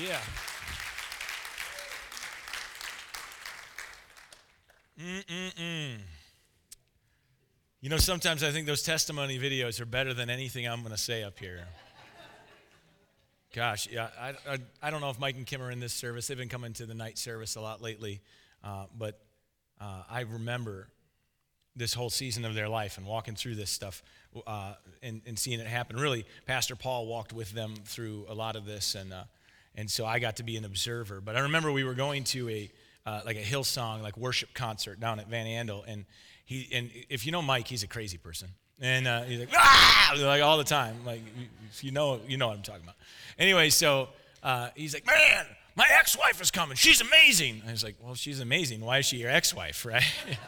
Yeah. Mm-mm-mm. You know, sometimes I think those testimony videos are better than anything I'm going to say up here. Gosh, yeah, I, I, I, don't know if Mike and Kim are in this service. They've been coming to the night service a lot lately. Uh, but uh, I remember this whole season of their life and walking through this stuff uh, and, and, seeing it happen. Really, Pastor Paul walked with them through a lot of this, and, uh, and so I got to be an observer. But I remember we were going to a uh, like a Hillsong like worship concert down at Van Andel, and he and if you know Mike, he's a crazy person, and uh, he's like ah! like all the time, like you know you know what I'm talking about. Anyway, so uh, he's like, man, my ex-wife is coming. She's amazing. I was like, well, she's amazing. Why is she your ex-wife, right?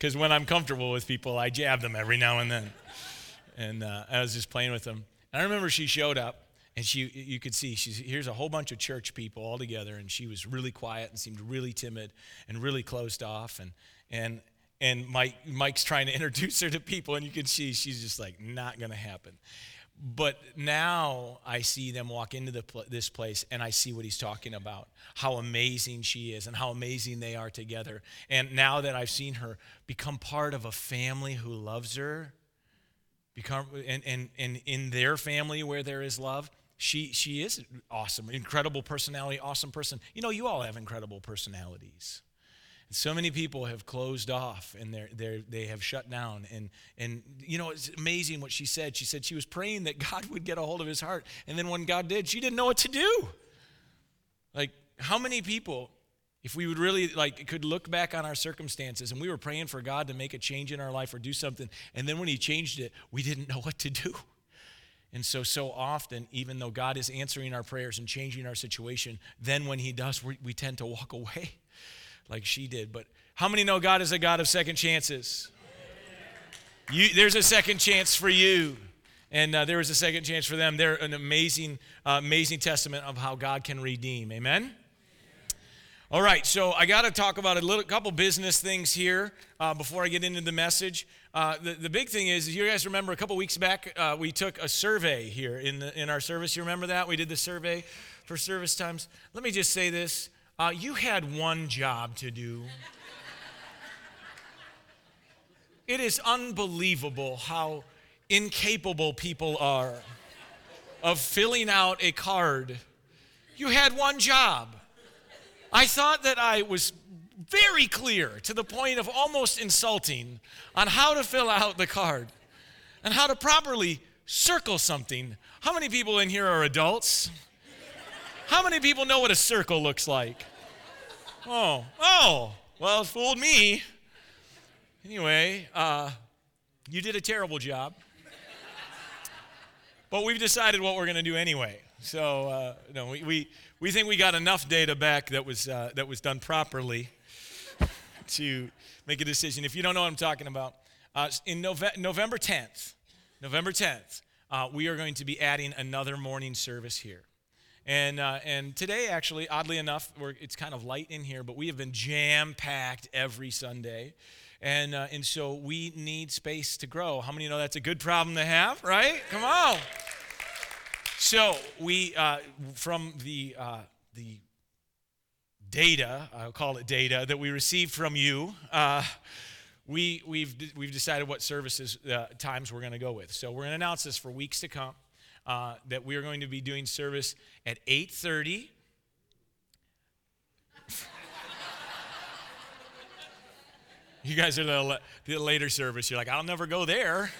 Because when I'm comfortable with people, I jab them every now and then. And uh, I was just playing with them. And I remember she showed up, and she you could see she's here's a whole bunch of church people all together and she was really quiet and seemed really timid and really closed off and and and Mike Mike's trying to introduce her to people and you can see she's just like not going to happen but now I see them walk into the, this place and I see what he's talking about how amazing she is and how amazing they are together. And now that I've seen her become part of a family who loves her, become and, and, and in their family where there is love, she, she is awesome, incredible personality, awesome person. You know, you all have incredible personalities. So many people have closed off and they're, they're, they have shut down. And, and, you know, it's amazing what she said. She said she was praying that God would get a hold of his heart. And then when God did, she didn't know what to do. Like, how many people, if we would really, like, could look back on our circumstances and we were praying for God to make a change in our life or do something, and then when he changed it, we didn't know what to do. And so, so often, even though God is answering our prayers and changing our situation, then when He does, we, we tend to walk away like she did. But how many know God is a God of second chances? You, there's a second chance for you. And uh, there was a second chance for them. They're an amazing, uh, amazing testament of how God can redeem. Amen? All right, so I got to talk about a little couple business things here uh, before I get into the message. Uh, the, the big thing is, you guys remember a couple weeks back, uh, we took a survey here in, the, in our service. You remember that? We did the survey for service times. Let me just say this uh, you had one job to do. it is unbelievable how incapable people are of filling out a card. You had one job. I thought that I was very clear to the point of almost insulting on how to fill out the card and how to properly circle something. How many people in here are adults? How many people know what a circle looks like? Oh, oh, well, it fooled me. Anyway, uh, you did a terrible job. But we've decided what we're going to do anyway. So, uh, no, we, we, we think we got enough data back that was, uh, that was done properly to make a decision. If you don't know what I'm talking about, uh, in Nove- November 10th, November 10th, uh, we are going to be adding another morning service here. And, uh, and today, actually, oddly enough, it's kind of light in here, but we have been jam packed every Sunday. And, uh, and so we need space to grow. How many know that's a good problem to have, right? Come on. So we, uh, from the, uh, the data, I'll call it data, that we received from you, uh, we, we've, we've decided what services uh, times we're going to go with. So we're going to announce this for weeks to come, uh, that we are going to be doing service at 8.30. you guys are the, the later service. You're like, I'll never go there.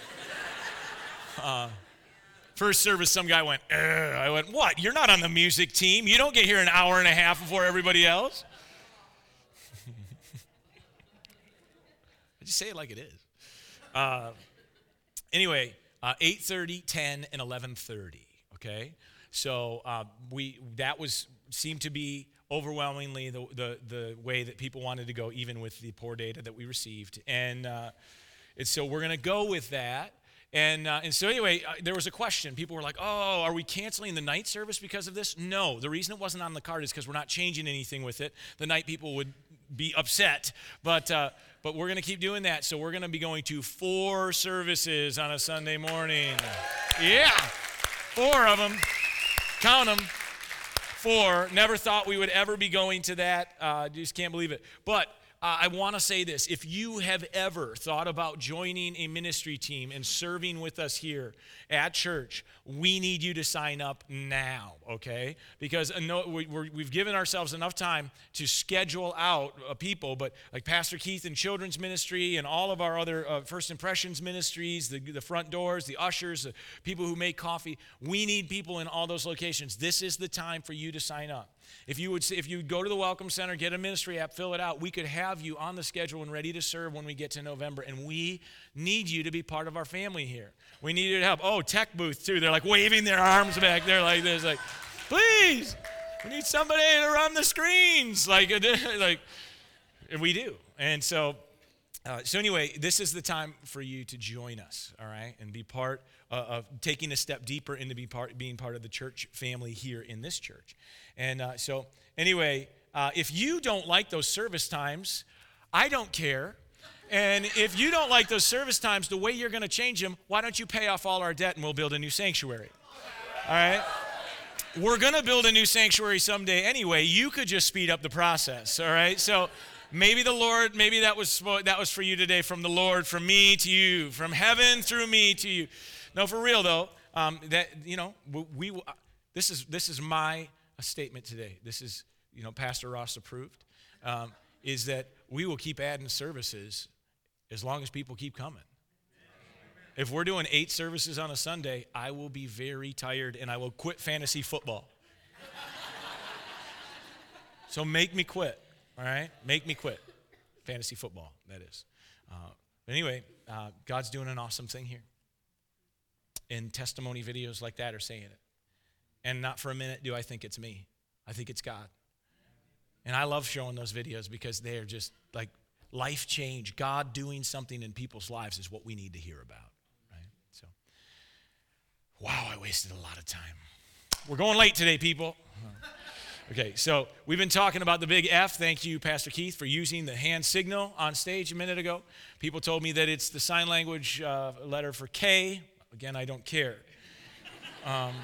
First service, some guy went, I went, What? You're not on the music team. You don't get here an hour and a half before everybody else. I just say it like it is. Uh, anyway, uh, 8.30, 10, and 11.30, okay? So uh, we that was seemed to be overwhelmingly the, the, the way that people wanted to go, even with the poor data that we received. And, uh, and so we're going to go with that. And, uh, and so, anyway, uh, there was a question. People were like, oh, are we canceling the night service because of this? No. The reason it wasn't on the card is because we're not changing anything with it. The night people would be upset. But, uh, but we're going to keep doing that. So, we're going to be going to four services on a Sunday morning. Yeah, four of them. Count them. four. Never thought we would ever be going to that. Uh, just can't believe it. But uh, I want to say this. If you have ever thought about joining a ministry team and serving with us here at church, we need you to sign up now, okay? Because uh, no, we, have given ourselves enough time to schedule out uh, people, but like Pastor Keith and Children's Ministry and all of our other uh, First Impressions ministries, the, the front doors, the ushers, the people who make coffee, we need people in all those locations. This is the time for you to sign up. If you would if you go to the Welcome Center, get a ministry app, fill it out, we could have you on the schedule and ready to serve when we get to November. And we need you to be part of our family here. We need your help. Oh, tech booth too. They're like waving their arms back there like this, like, please, we need somebody to run the screens. Like, like, we do. And so uh, so anyway, this is the time for you to join us, all right, and be part uh, of taking a step deeper into be part, being part of the church family here in this church. And uh, so, anyway, uh, if you don't like those service times, I don't care. And if you don't like those service times, the way you're going to change them, why don't you pay off all our debt and we'll build a new sanctuary? All right? We're going to build a new sanctuary someday anyway. You could just speed up the process, all right? So maybe the Lord, maybe that was that was for you today from the Lord, from me to you, from heaven through me to you. No, for real though, um, that you know, we, we this is this is my a statement today. This is, you know, Pastor Ross approved, um, is that we will keep adding services as long as people keep coming. If we're doing eight services on a Sunday, I will be very tired and I will quit fantasy football. so make me quit, all right? Make me quit. Fantasy football, that is. Uh, anyway, uh, God's doing an awesome thing here. And testimony videos like that are saying it. And not for a minute do I think it's me. I think it's God. And I love showing those videos because they are just like life change. God doing something in people's lives is what we need to hear about. Right? So, wow, I wasted a lot of time. We're going late today, people. Okay, so we've been talking about the big F. Thank you, Pastor Keith, for using the hand signal on stage a minute ago. People told me that it's the sign language uh, letter for K. Again, I don't care. Um,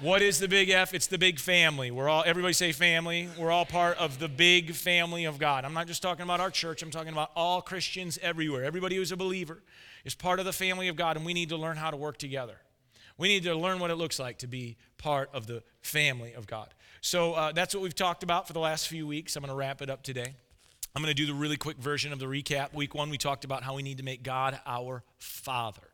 what is the big F? It's the big family. We're all, everybody say family. We're all part of the big family of God. I'm not just talking about our church, I'm talking about all Christians everywhere. Everybody who's a believer is part of the family of God, and we need to learn how to work together. We need to learn what it looks like to be part of the family of God. So uh, that's what we've talked about for the last few weeks. I'm going to wrap it up today. I'm going to do the really quick version of the recap. Week one, we talked about how we need to make God our Father.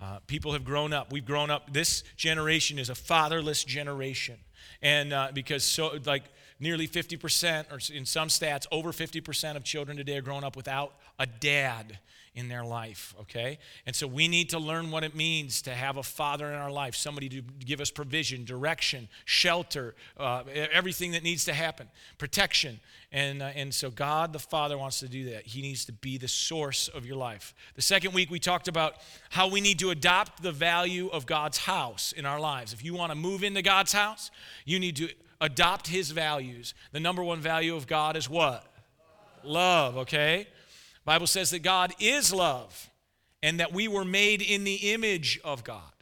Uh, people have grown up. We've grown up. This generation is a fatherless generation. And uh, because so, like, nearly 50%, or in some stats, over 50% of children today are growing up without a dad in their life, okay? And so we need to learn what it means to have a father in our life, somebody to give us provision, direction, shelter, uh, everything that needs to happen, protection. And, uh, and so God the Father wants to do that. He needs to be the source of your life. The second week, we talked about how we need to adopt the value of God's house in our lives. If you want to move into God's house, you need to adopt His values. The number one value of God is what? Love, okay? Bible says that God is love and that we were made in the image of God,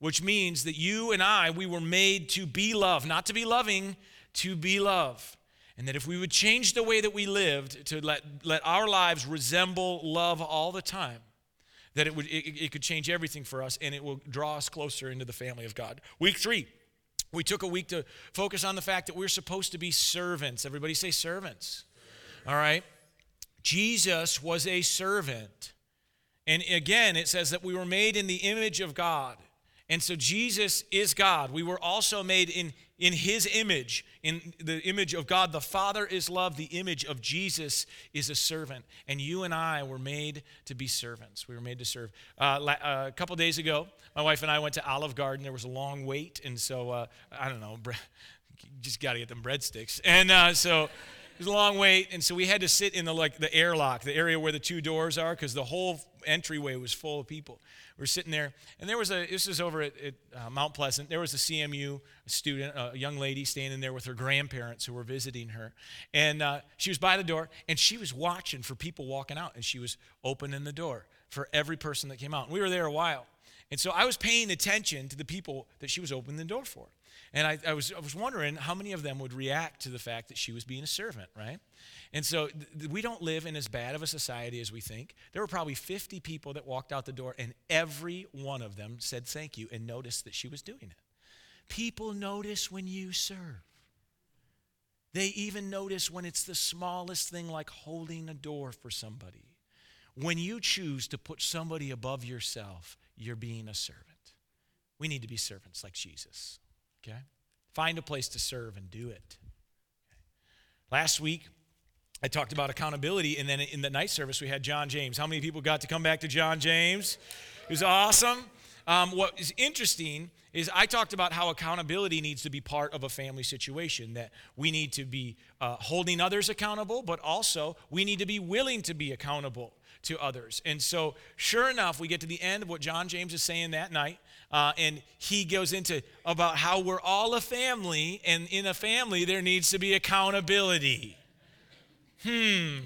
which means that you and I, we were made to be love, not to be loving, to be love. And that if we would change the way that we lived to let, let our lives resemble love all the time, that it, would, it, it could change everything for us and it will draw us closer into the family of God. Week three, we took a week to focus on the fact that we're supposed to be servants. Everybody say servants. All right? Jesus was a servant. And again, it says that we were made in the image of God. And so Jesus is God. We were also made in, in his image, in the image of God. The Father is love. The image of Jesus is a servant. And you and I were made to be servants. We were made to serve. Uh, uh a couple days ago, my wife and I went to Olive Garden. There was a long wait. And so, uh, I don't know, just got to get them breadsticks. And uh, so, it was a long wait, and so we had to sit in the like the airlock, the area where the two doors are, because the whole entryway was full of people. We were sitting there, and there was a. This was over at, at uh, Mount Pleasant. There was a CMU student, a young lady, standing there with her grandparents who were visiting her, and uh, she was by the door, and she was watching for people walking out, and she was opening the door for every person that came out. And we were there a while, and so I was paying attention to the people that she was opening the door for. And I, I, was, I was wondering how many of them would react to the fact that she was being a servant, right? And so th- we don't live in as bad of a society as we think. There were probably 50 people that walked out the door, and every one of them said thank you and noticed that she was doing it. People notice when you serve. They even notice when it's the smallest thing like holding a door for somebody. When you choose to put somebody above yourself, you're being a servant. We need to be servants like Jesus. Okay? Find a place to serve and do it. Okay. Last week, I talked about accountability, and then in the night service, we had John James. How many people got to come back to John James? It was awesome. Um, what is interesting is I talked about how accountability needs to be part of a family situation, that we need to be uh, holding others accountable, but also we need to be willing to be accountable to others. And so, sure enough, we get to the end of what John James is saying that night, uh, and he goes into about how we're all a family, and in a family, there needs to be accountability. Hmm.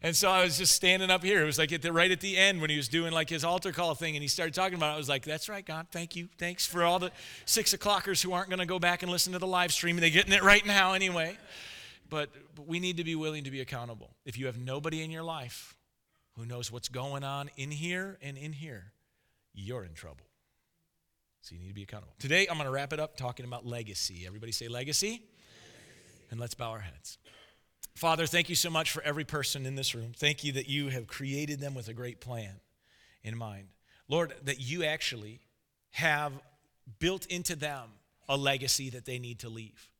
And so I was just standing up here. It was like at the, right at the end when he was doing like his altar call thing and he started talking about it. I was like, that's right, God. Thank you. Thanks for all the six o'clockers who aren't going to go back and listen to the live stream. They're getting it right now anyway. But, but we need to be willing to be accountable. If you have nobody in your life who knows what's going on in here and in here, you're in trouble. So you need to be accountable. Today, I'm going to wrap it up talking about legacy. Everybody say legacy. And let's bow our heads. Father, thank you so much for every person in this room. Thank you that you have created them with a great plan in mind. Lord, that you actually have built into them a legacy that they need to leave.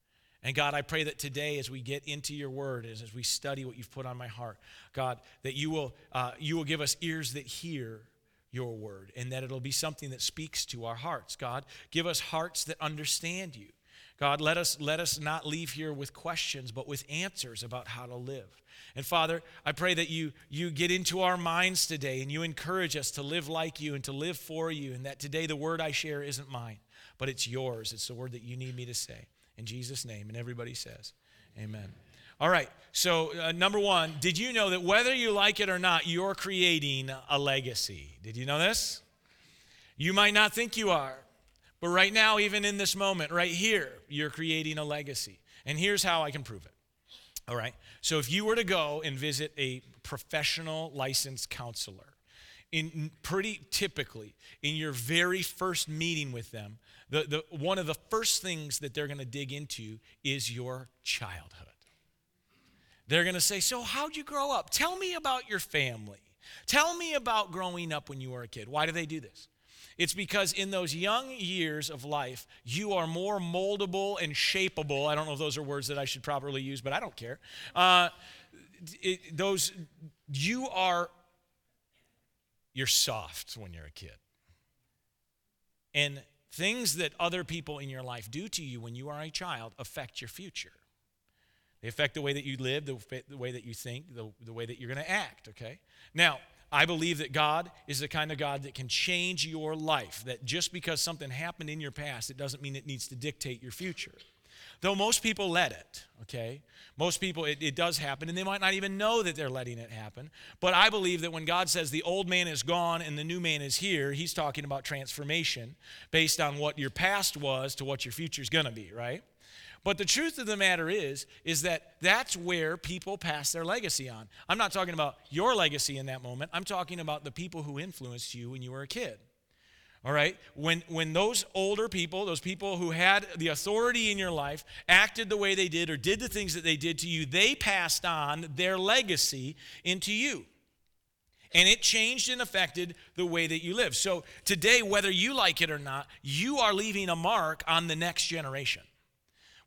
And God, I pray that today, as we get into your word, as, as we study what you've put on my heart, God, that you will, uh, you will give us ears that hear your word and that it'll be something that speaks to our hearts. God, give us hearts that understand you. God, let us, let us not leave here with questions, but with answers about how to live. And Father, I pray that you, you get into our minds today and you encourage us to live like you and to live for you, and that today the word I share isn't mine, but it's yours. It's the word that you need me to say. In Jesus' name. And everybody says, Amen. All right, so uh, number one, did you know that whether you like it or not, you're creating a legacy? Did you know this? You might not think you are. But right now, even in this moment, right here, you're creating a legacy. And here's how I can prove it. All right. So if you were to go and visit a professional licensed counselor, in pretty typically in your very first meeting with them, the, the, one of the first things that they're going to dig into is your childhood. They're going to say, So, how'd you grow up? Tell me about your family. Tell me about growing up when you were a kid. Why do they do this? It's because in those young years of life, you are more moldable and shapeable. I don't know if those are words that I should properly use, but I don't care. Uh, it, those, you are, you're soft when you're a kid. And things that other people in your life do to you when you are a child affect your future. They affect the way that you live, the, the way that you think, the, the way that you're going to act, okay? Now, I believe that God is the kind of God that can change your life, that just because something happened in your past, it doesn't mean it needs to dictate your future. Though most people let it, okay? Most people, it, it, does happen, and they might not even know that they're letting it happen. But I believe that when God says the old man is gone and the new man is here, he's talking about transformation based on what your past was to what your future is going to be, right? But the truth of the matter is, is that that's where people pass their legacy on. I'm not talking about your legacy in that moment. I'm talking about the people who influenced you when you were a kid. All right? When, when those older people, those people who had the authority in your life, acted the way they did or did the things that they did to you, they passed on their legacy into you. And it changed and affected the way that you live. So today, whether you like it or not, you are leaving a mark on the next generation.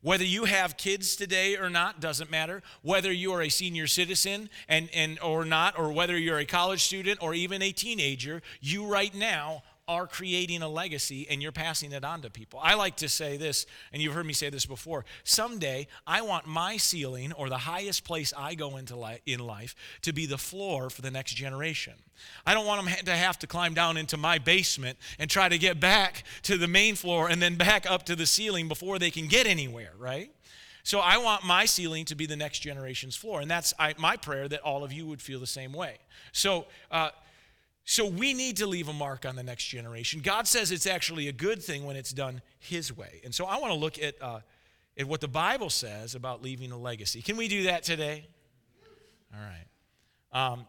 Whether you have kids today or not doesn't matter. Whether you are a senior citizen and, and or not, or whether you're a college student or even a teenager, you right now are creating a legacy and you're passing it on to people. I like to say this, and you've heard me say this before. Someday, I want my ceiling or the highest place I go into li- in life to be the floor for the next generation. I don't want them to have to climb down into my basement and try to get back to the main floor and then back up to the ceiling before they can get anywhere, right? So I want my ceiling to be the next generation's floor. And that's I, my prayer that all of you would feel the same way. So, uh, So we need to leave a mark on the next generation. God says it's actually a good thing when it's done His way. And so I want to look at, uh, at what the Bible says about leaving a legacy. Can we do that today? All right. Um,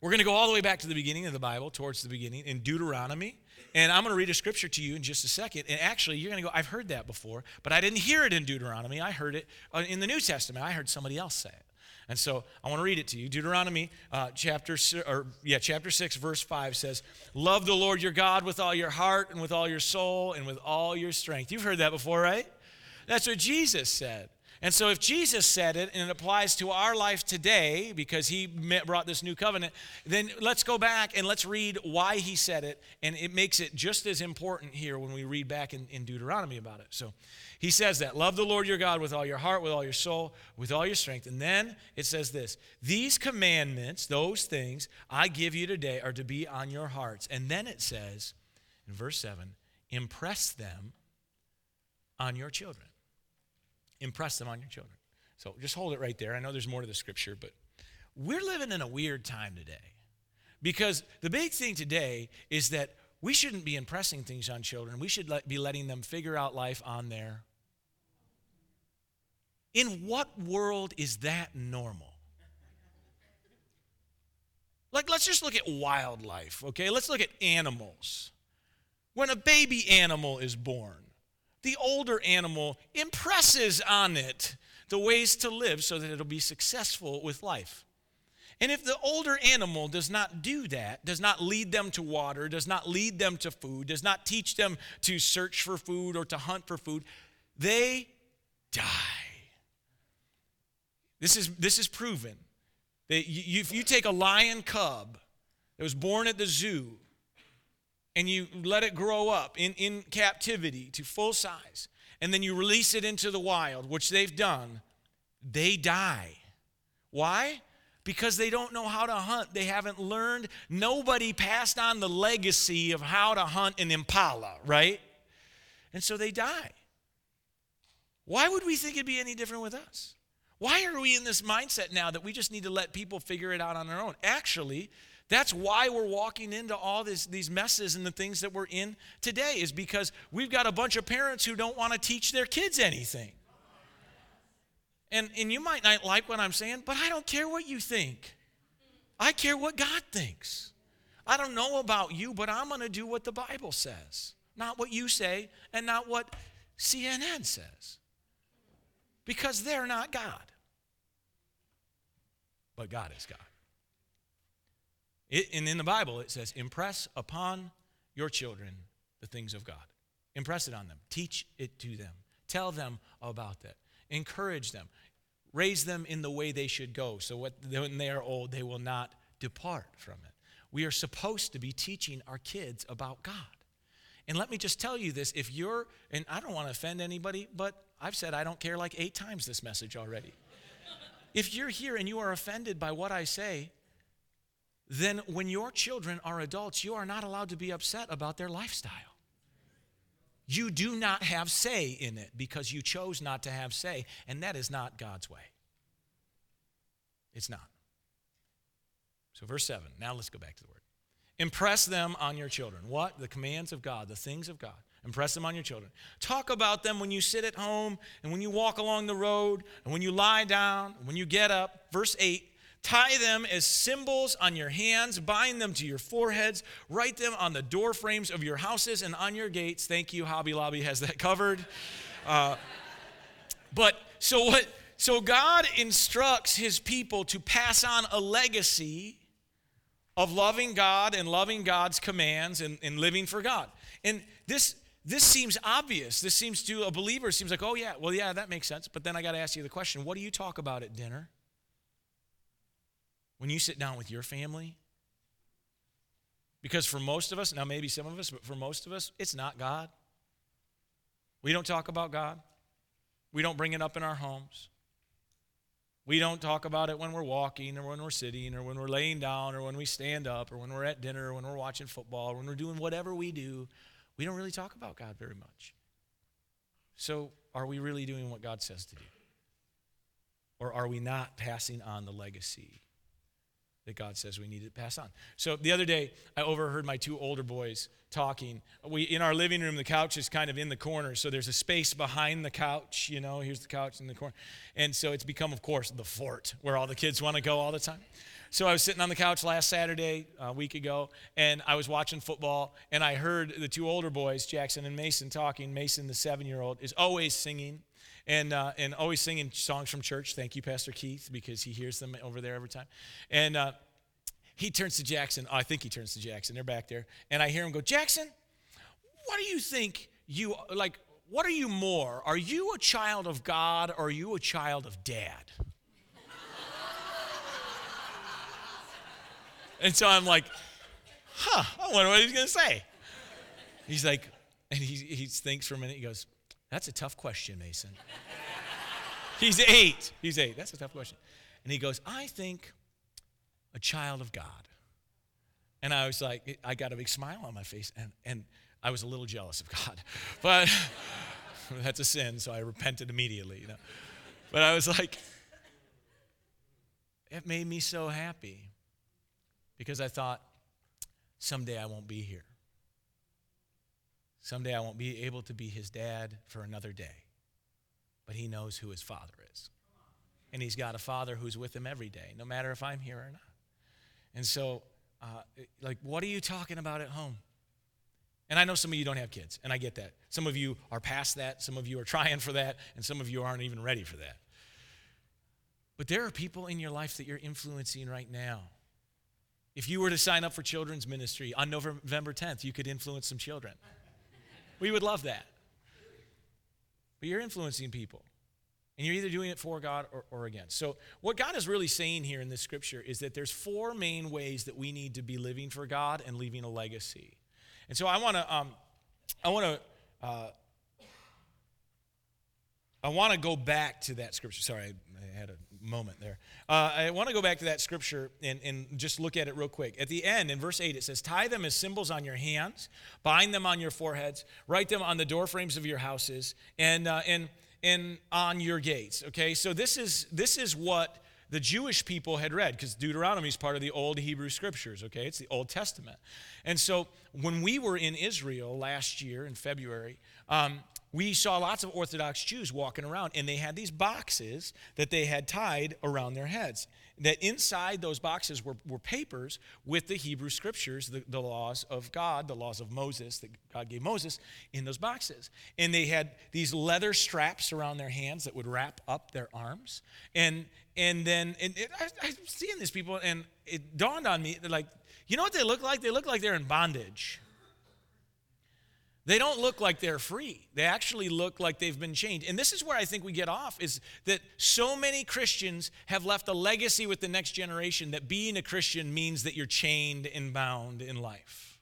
we're going to go all the way back to the beginning of the Bible, towards the beginning, in Deuteronomy. And I'm going to read a scripture to you in just a second. And actually, you're going to go, I've heard that before, but I didn't hear it in Deuteronomy. I heard it uh, in the New Testament. I heard somebody else say it. And so I want to read it to you. Deuteronomy uh, chapter or yeah, chapter 6 verse 5 says, "Love the Lord your God with all your heart and with all your soul and with all your strength." You've heard that before, right? That's what Jesus said. And so, if Jesus said it and it applies to our life today because he brought this new covenant, then let's go back and let's read why he said it. And it makes it just as important here when we read back in, in Deuteronomy about it. So, he says that love the Lord your God with all your heart, with all your soul, with all your strength. And then it says this These commandments, those things I give you today, are to be on your hearts. And then it says in verse 7 impress them on your children impress them on your children. So just hold it right there. I know there's more to the scripture, but we're living in a weird time today. Because the big thing today is that we shouldn't be impressing things on children. We should let, be letting them figure out life on their. In what world is that normal? Like, let's just look at wildlife, okay? Let's look at animals. When a baby animal is born, the older animal impresses on it the ways to live so that it'll be successful with life. And if the older animal does not do that, does not lead them to water, does not lead them to food, does not teach them to search for food or to hunt for food, they die. This is, this is proven. That if you take a lion cub that was born at the zoo and you let it grow up in, in captivity to full size, and then you release it into the wild, which they've done, they die. Why? Because they don't know how to hunt. They haven't learned. Nobody passed on the legacy of how to hunt an impala, right? And so they die. Why would we think it'd be any different with us? Why are we in this mindset now that we just need to let people figure it out on their own? Actually, that's why we're walking into all this, these messes and the things that we're in today, is because we've got a bunch of parents who don't want to teach their kids anything. And, and you might not like what I'm saying, but I don't care what you think. I care what God thinks. I don't know about you, but I'm going to do what the Bible says, not what you say and not what CNN says. Because they're not God. But God is God. It, and in the Bible, it says, impress upon your children the things of God. Impress it on them. Teach it to them. Tell them about that. Encourage them. Raise them in the way they should go so what, when they are old, they will not depart from it. We are supposed to be teaching our kids about God. And let me just tell you this if you're, and I don't want to offend anybody, but I've said I don't care like eight times this message already. if you're here and you are offended by what I say, then when your children are adults, you are not allowed to be upset about their lifestyle. You do not have say in it because you chose not to have say, and that is not God's way. It's not. So, verse 7, now let's go back to the word. Impress them on your children. What? The commands of God, the things of God. Impress them on your children. Talk about them when you sit at home and when you walk along the road and when you lie down, when you get up. Verse 8 Tie them as symbols on your hands, bind them to your foreheads, write them on the door frames of your houses and on your gates. Thank you, Hobby Lobby has that covered. Uh, but so what? So God instructs his people to pass on a legacy of loving God and loving God's commands and, and living for God. And this this seems obvious. This seems to a believer seems like, oh yeah, well yeah, that makes sense. But then I got to ask you the question: What do you talk about at dinner? When you sit down with your family? Because for most of us, now maybe some of us, but for most of us, it's not God. We don't talk about God. We don't bring it up in our homes. We don't talk about it when we're walking or when we're sitting or when we're laying down or when we stand up or when we're at dinner or when we're watching football or when we're doing whatever we do. We don't really talk about God very much. So, are we really doing what God says to do? Or are we not passing on the legacy that God says we need to pass on. So the other day, I overheard my two older boys talking. We in our living room, the couch is kind of in the corner, so there's a space behind the couch. You know, here's the couch in the corner, and so it's become, of course, the fort where all the kids want to go all the time. So I was sitting on the couch last Saturday, a week ago, and I was watching football, and I heard the two older boys, Jackson and Mason, talking. Mason, the seven-year-old, is always singing and, uh, and always singing songs from church. Thank you, Pastor Keith, because he hears them over there every time. And uh, he turns to Jackson. Oh, I think he turns to Jackson. They're back there. And I hear him go, Jackson, what do you think you, like, what are you more? Are you a child of God or are you a child of dad? and so I'm like, huh, I wonder what he's going to say. He's like, and he, he thinks for a minute. He goes, that's a tough question, Mason. He's eight. He's eight. That's a tough question. And he goes, I think a child of God. And I was like, I got a big smile on my face, and, and I was a little jealous of God. But that's a sin, so I repented immediately, you know. But I was like, it made me so happy because I thought, someday I won't be here. Someday I won't be able to be his dad for another day. But he knows who his father is. And he's got a father who's with him every day, no matter if I'm here or not. And so, uh, like, what are you talking about at home? And I know some of you don't have kids, and I get that. Some of you are past that, some of you are trying for that, and some of you aren't even ready for that. But there are people in your life that you're influencing right now. If you were to sign up for children's ministry on November 10th, you could influence some children. We would love that. But you're influencing people. And you're either doing it for God or, or against. So, what God is really saying here in this scripture is that there's four main ways that we need to be living for God and leaving a legacy. And so, I want to, um, I want to, uh, I want to go back to that scripture. Sorry, I, I had a moment there. Uh, I want to go back to that scripture and, and just look at it real quick. At the end, in verse 8, it says, Tie them as symbols on your hands, bind them on your foreheads, write them on the doorframes of your houses, and, uh, and, and on your gates. Okay, so this is, this is what the Jewish people had read, because Deuteronomy is part of the old Hebrew scriptures, okay? It's the Old Testament. And so when we were in Israel last year in February, um, we saw lots of Orthodox Jews walking around, and they had these boxes that they had tied around their heads. That inside those boxes were, were papers with the Hebrew scriptures, the, the laws of God, the laws of Moses that God gave Moses in those boxes. And they had these leather straps around their hands that would wrap up their arms. And, and then and it, I, I'm seeing these people, and it dawned on me, like, you know what they look like? They look like they're in bondage. They don't look like they're free. They actually look like they've been chained. And this is where I think we get off is that so many Christians have left a legacy with the next generation that being a Christian means that you're chained and bound in life.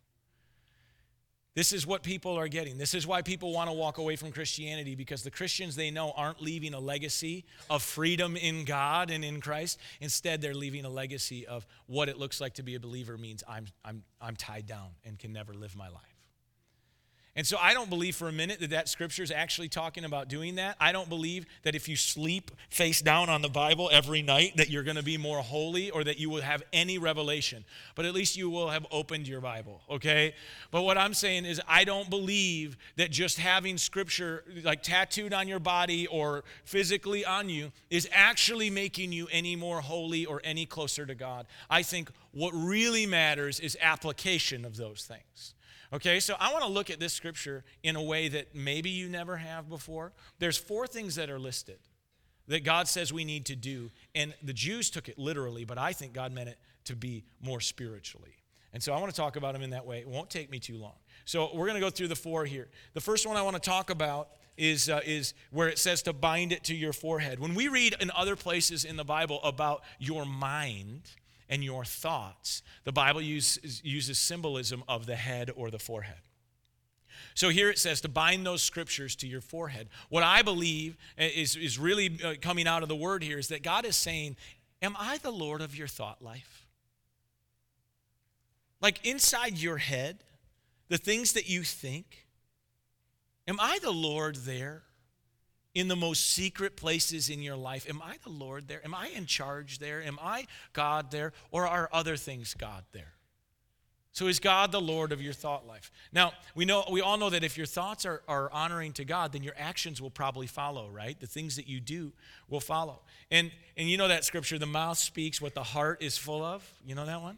This is what people are getting. This is why people want to walk away from Christianity because the Christians they know aren't leaving a legacy of freedom in God and in Christ. Instead, they're leaving a legacy of what it looks like to be a believer means I'm, I'm, I'm tied down and can never live my life. And so I don't believe for a minute that that scripture is actually talking about doing that. I don't believe that if you sleep face down on the Bible every night that you're going to be more holy or that you will have any revelation. But at least you will have opened your Bible, okay? But what I'm saying is I don't believe that just having scripture like tattooed on your body or physically on you is actually making you any more holy or any closer to God. I think what really matters is application of those things. Okay, so I want to look at this scripture in a way that maybe you never have before. There's four things that are listed that God says we need to do, and the Jews took it literally, but I think God meant it to be more spiritually. And so I want to talk about them in that way. It won't take me too long. So we're going to go through the four here. The first one I want to talk about is, uh, is where it says to bind it to your forehead. When we read in other places in the Bible about your mind, and your thoughts. The Bible uses, uses symbolism of the head or the forehead. So here it says to bind those scriptures to your forehead. What I believe is, is really uh, coming out of the word here is that God is saying, Am I the Lord of your thought life? Like inside your head, the things that you think, am I the Lord there in the most secret places in your life? Am I the Lord there? Am I in charge there? Am I God there? Or are other things God there? So is God the Lord of your thought life? Now, we know we all know that if your thoughts are, are honoring to God, then your actions will probably follow, right? The things that you do will follow. And and you know that scripture, the mouth speaks what the heart is full of. You know that one?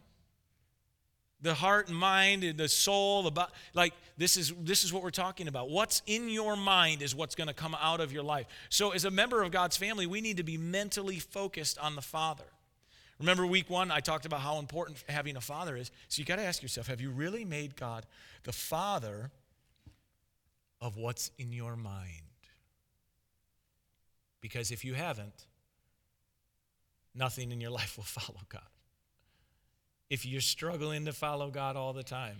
The heart and mind and the soul, body, like this is this is what we're talking about. What's in your mind is what's going to come out of your life. So as a member of God's family, we need to be mentally focused on the Father. Remember week one, I talked about how important having a father is. So you got to ask yourself have you really made God the father of what's in your mind? Because if you haven't, nothing in your life will follow God. If you're struggling to follow God all the time,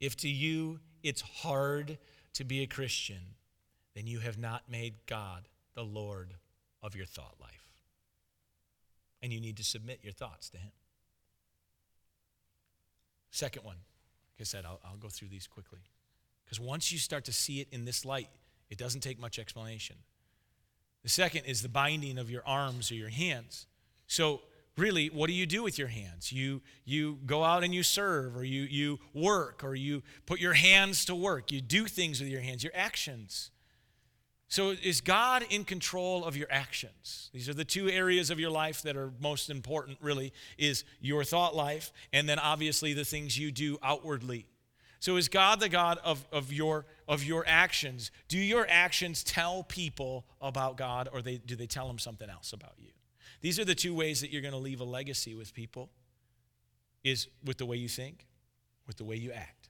if to you it's hard to be a Christian, then you have not made God the Lord of your thought life and you need to submit your thoughts to Him. Second one, like I said, I'll, I'll go through these quickly. Because once you start to see it in this light, it doesn't take much explanation. The second is the binding of your arms or your hands. So, really, what do you do with your hands? You, you go out and you serve, or you, you work, or you put your hands to work. You do things with your hands, your actions. So, is God in control of your actions? These are the two areas of your life that are most important, really, is your thought life, and then obviously the things you do outwardly. So, is God the God of, of, your, of your actions? Do your actions tell people about God, or they, do they tell them something else about you? These are the two ways that you're going to leave a legacy with people, is with the way you think, with the way you act.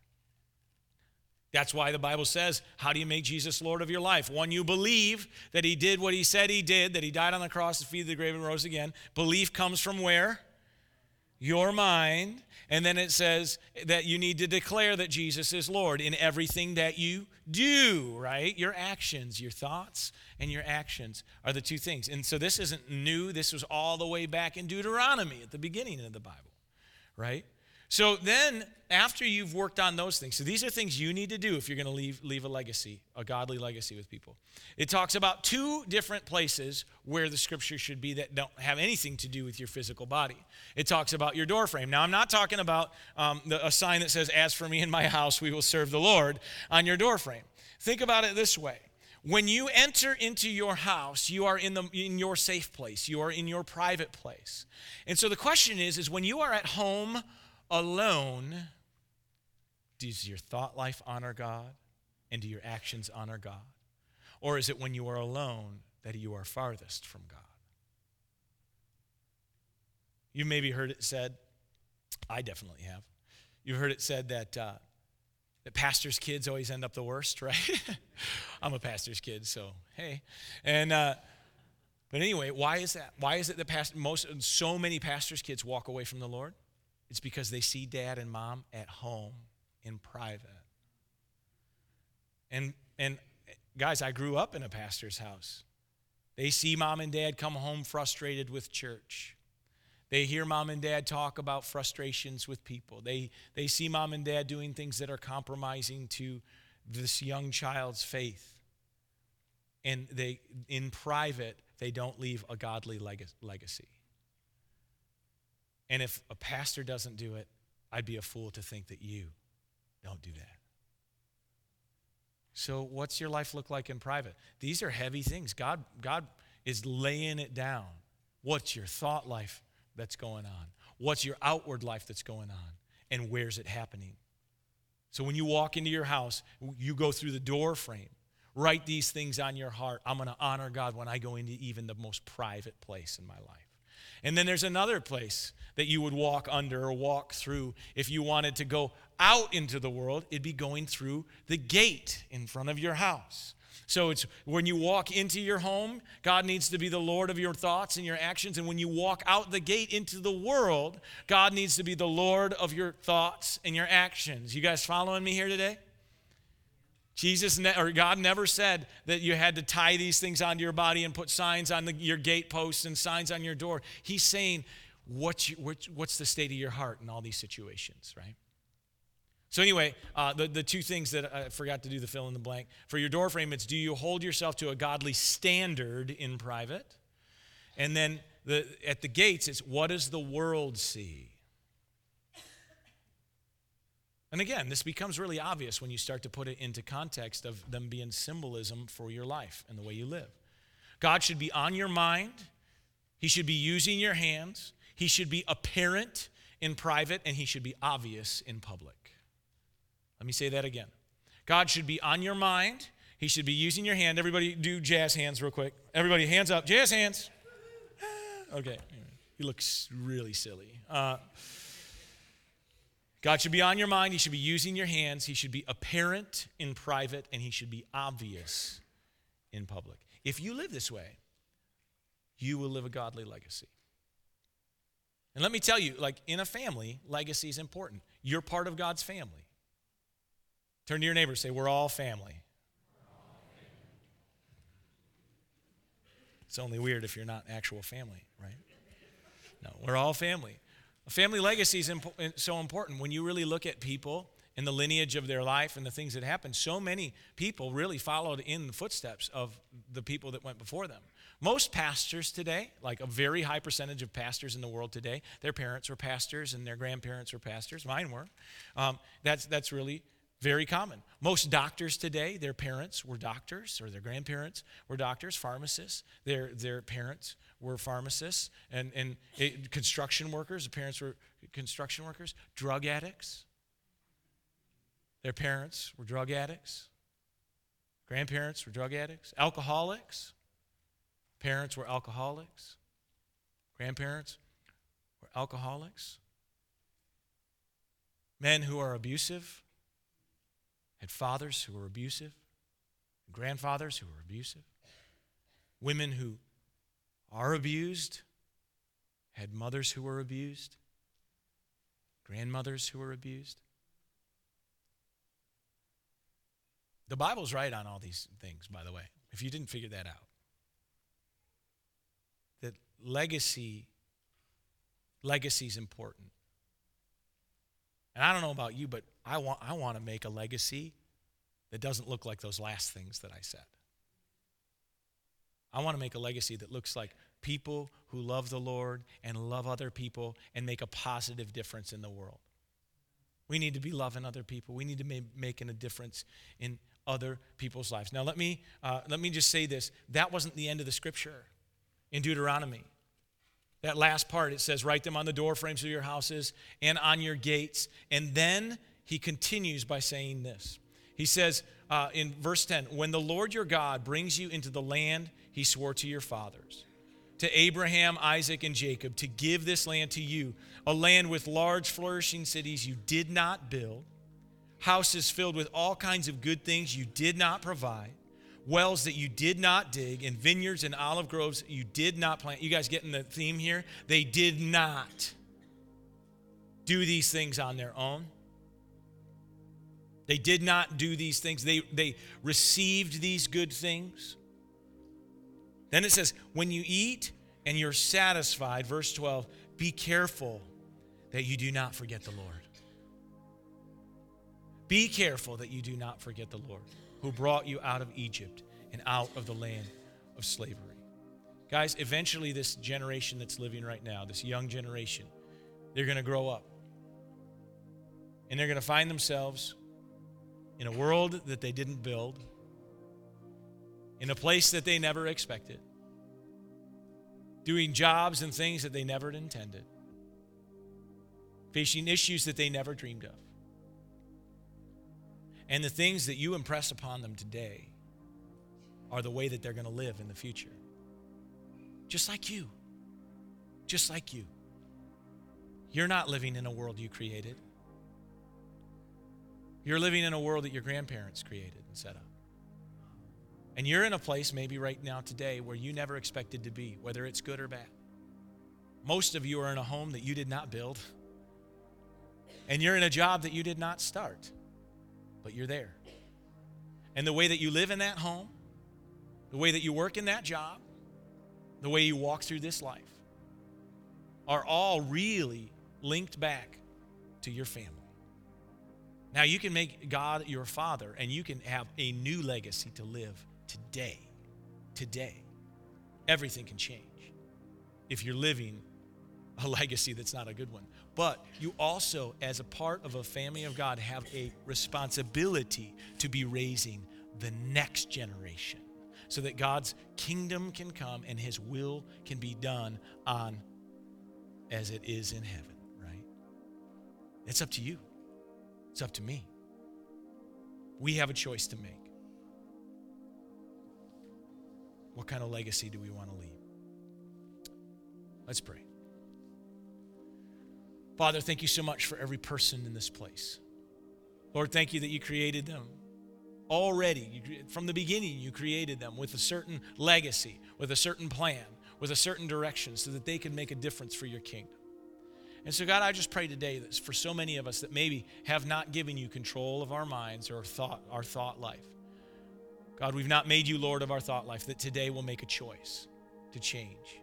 That's why the Bible says, How do you make Jesus Lord of your life? One, you believe that he did what he said he did, that he died on the cross, defeated the grave, and rose again. Belief comes from where? Your mind. And then it says that you need to declare that Jesus is Lord in everything that you do, right? Your actions, your thoughts, and your actions are the two things. And so this isn't new. This was all the way back in Deuteronomy at the beginning of the Bible, right? So then, after you've worked on those things, so these are things you need to do if you're going to leave, leave a legacy, a godly legacy with people. It talks about two different places where the scripture should be that don't have anything to do with your physical body. It talks about your door frame. Now, I'm not talking about um, the, a sign that says, As for me and my house, we will serve the Lord on your door frame. Think about it this way. When you enter into your house, you are in, the, in your safe place. You are in your private place. And so the question is, is when you are at home alone, does your thought life honor God? And do your actions honor God? Or is it when you are alone that you are farthest from God? You maybe heard it said, I definitely have. You've heard it said that, uh, that pastors' kids always end up the worst, right? I'm a pastor's kid, so hey. And, uh, but anyway, why is that? Why is it that past, most, so many pastors' kids walk away from the Lord? It's because they see dad and mom at home in private. And, and guys, I grew up in a pastor's house. They see mom and dad come home frustrated with church. They hear mom and dad talk about frustrations with people. They, they see mom and dad doing things that are compromising to this young child's faith. And they, in private, they don't leave a godly legacy. And if a pastor doesn't do it, I'd be a fool to think that you don't do that. So, what's your life look like in private? These are heavy things. God, God is laying it down. What's your thought life that's going on? What's your outward life that's going on? And where's it happening? So, when you walk into your house, you go through the door frame. Write these things on your heart. I'm going to honor God when I go into even the most private place in my life. And then there's another place that you would walk under or walk through if you wanted to go out into the world. It'd be going through the gate in front of your house. So it's when you walk into your home, God needs to be the Lord of your thoughts and your actions. And when you walk out the gate into the world, God needs to be the Lord of your thoughts and your actions. You guys following me here today? Jesus ne- or God never said that you had to tie these things onto your body and put signs on the, your gateposts and signs on your door. He's saying, what's, what's the state of your heart in all these situations, right? So, anyway, uh, the, the two things that I forgot to do the fill in the blank. For your door frame, it's do you hold yourself to a godly standard in private? And then the, at the gates, it's what does the world see? And again, this becomes really obvious when you start to put it into context of them being symbolism for your life and the way you live. God should be on your mind, He should be using your hands, He should be apparent in private, and He should be obvious in public. Let me say that again. God should be on your mind. He should be using your hand. Everybody do jazz hands real quick. Everybody, hands up. Jazz hands. Okay. He looks really silly. Uh, God should be on your mind. He should be using your hands. He should be apparent in private, and he should be obvious in public. If you live this way, you will live a godly legacy. And let me tell you, like in a family, legacy is important. You're part of God's family. Turn to your neighbor say, We're all family. It's only weird if you're not actual family, right? No, we're all family. A family legacy is impo- so important. When you really look at people and the lineage of their life and the things that happened, so many people really followed in the footsteps of the people that went before them. Most pastors today, like a very high percentage of pastors in the world today, their parents were pastors and their grandparents were pastors. Mine were. Um, that's, that's really very common. Most doctors today, their parents were doctors or their grandparents were doctors, pharmacists. Their, their parents were pharmacists and, and it, construction workers. The parents were construction workers, drug addicts. Their parents were drug addicts. Grandparents were drug addicts. Alcoholics. Parents were alcoholics. Grandparents were alcoholics. Men who are abusive had fathers who were abusive, grandfathers who were abusive, women who are abused had mothers who were abused, grandmothers who were abused. The Bible's right on all these things, by the way, if you didn't figure that out. That legacy, legacy is important. And I don't know about you, but I want, I want to make a legacy that doesn't look like those last things that I said. I want to make a legacy that looks like people who love the Lord and love other people and make a positive difference in the world. We need to be loving other people. We need to be making a difference in other people's lives. Now, let me, uh, let me just say this. That wasn't the end of the scripture in Deuteronomy. That last part, it says, Write them on the door frames of your houses and on your gates. And then he continues by saying this. He says uh, in verse 10 When the Lord your God brings you into the land he swore to your fathers, to Abraham, Isaac, and Jacob, to give this land to you, a land with large, flourishing cities you did not build, houses filled with all kinds of good things you did not provide wells that you did not dig, and vineyards and olive groves you did not plant. You guys getting the theme here? They did not do these things on their own. They did not do these things. They, they received these good things. Then it says, when you eat and you're satisfied, verse 12, be careful that you do not forget the Lord. Be careful that you do not forget the Lord who brought you out of Egypt and out of the land of slavery. Guys, eventually, this generation that's living right now, this young generation, they're going to grow up. And they're going to find themselves in a world that they didn't build, in a place that they never expected, doing jobs and things that they never intended, facing issues that they never dreamed of. And the things that you impress upon them today are the way that they're going to live in the future. Just like you. Just like you. You're not living in a world you created. You're living in a world that your grandparents created and set up. And you're in a place, maybe right now today, where you never expected to be, whether it's good or bad. Most of you are in a home that you did not build, and you're in a job that you did not start but you're there. And the way that you live in that home, the way that you work in that job, the way you walk through this life are all really linked back to your family. Now you can make God your father and you can have a new legacy to live today. Today. Everything can change if you're living a legacy that's not a good one. But you also, as a part of a family of God, have a responsibility to be raising the next generation so that God's kingdom can come and his will can be done on as it is in heaven, right? It's up to you. It's up to me. We have a choice to make. What kind of legacy do we want to leave? Let's pray. Father, thank you so much for every person in this place. Lord, thank you that you created them already. You, from the beginning, you created them with a certain legacy, with a certain plan, with a certain direction so that they can make a difference for your kingdom. And so, God, I just pray today that for so many of us that maybe have not given you control of our minds or thought, our thought life. God, we've not made you Lord of our thought life, that today we'll make a choice to change.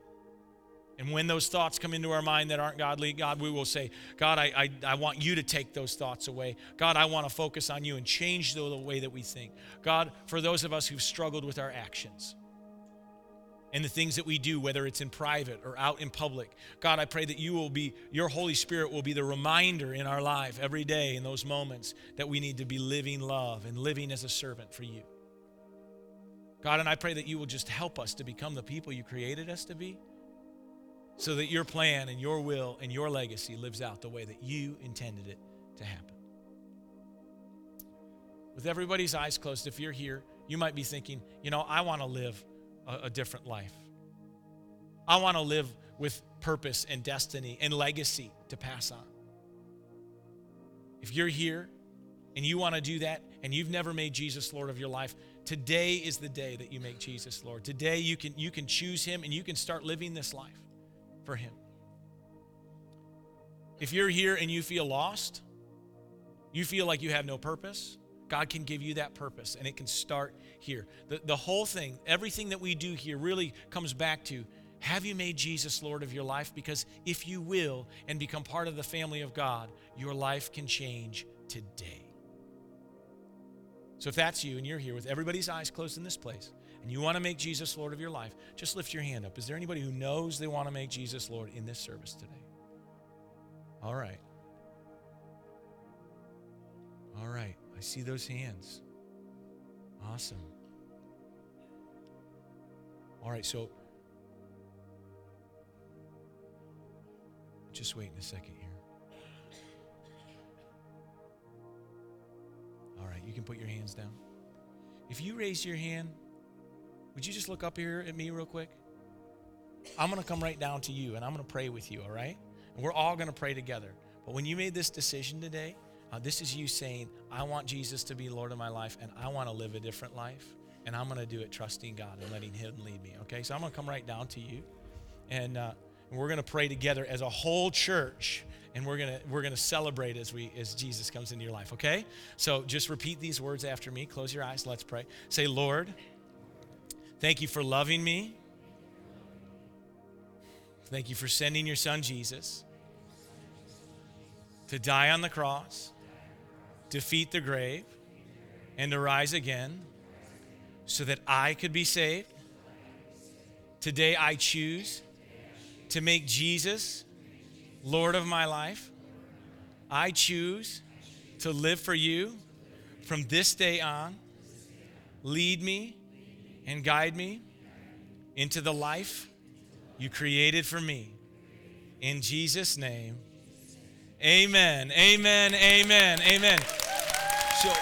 And when those thoughts come into our mind that aren't godly, God, we will say, God, I, I, I, want you to take those thoughts away. God, I want to focus on you and change the, the way that we think. God, for those of us who've struggled with our actions and the things that we do, whether it's in private or out in public, God, I pray that you will be, your Holy Spirit will be the reminder in our life every day in those moments that we need to be living love and living as a servant for you. God, and I pray that you will just help us to become the people you created us to be so that your plan and your will and your legacy lives out the way that you intended it to happen. With everybody's eyes closed, if you're here, you might be thinking, you know, I want to live a, a different life. I want to live with purpose and destiny and legacy to pass on. If you're here and you want to do that and you've never made Jesus Lord of your life, today is the day that you make Jesus Lord. Today you can you can choose him and you can start living this life for Him. If you're here and you feel lost, you feel like you have no purpose, God can give you that purpose and it can start here. The, the whole thing, everything that we do here really comes back to have you made Jesus Lord of your life? Because if you will and become part of the family of God, your life can change today. So if that's you and you're here with everybody's eyes closed in this place, and you want to make Jesus Lord of your life, just lift your hand up. Is there anybody who knows they want to make Jesus Lord in this service today? All right. All right. I see those hands. Awesome. All right, so just wait a second here. All right, you can put your hands down. If you raise your hand, would you just look up here at me real quick? I'm going to come right down to you and I'm going to pray with you, all right? And we're all going to pray together. But when you made this decision today, uh, this is you saying, I want Jesus to be Lord of my life and I want to live a different life. And I'm going to do it trusting God and letting Him lead me, okay? So I'm going to come right down to you. And, uh, and we're going to pray together as a whole church and we're going to we're going to celebrate as we as Jesus comes into your life, okay? So just repeat these words after me. Close your eyes. Let's pray. Say, "Lord, Thank you for loving me. Thank you for sending your son Jesus to die on the cross, defeat the grave, and to rise again so that I could be saved. Today I choose to make Jesus Lord of my life. I choose to live for you from this day on. Lead me and guide me into the life you created for me. In Jesus' name, amen, amen, amen, amen. So,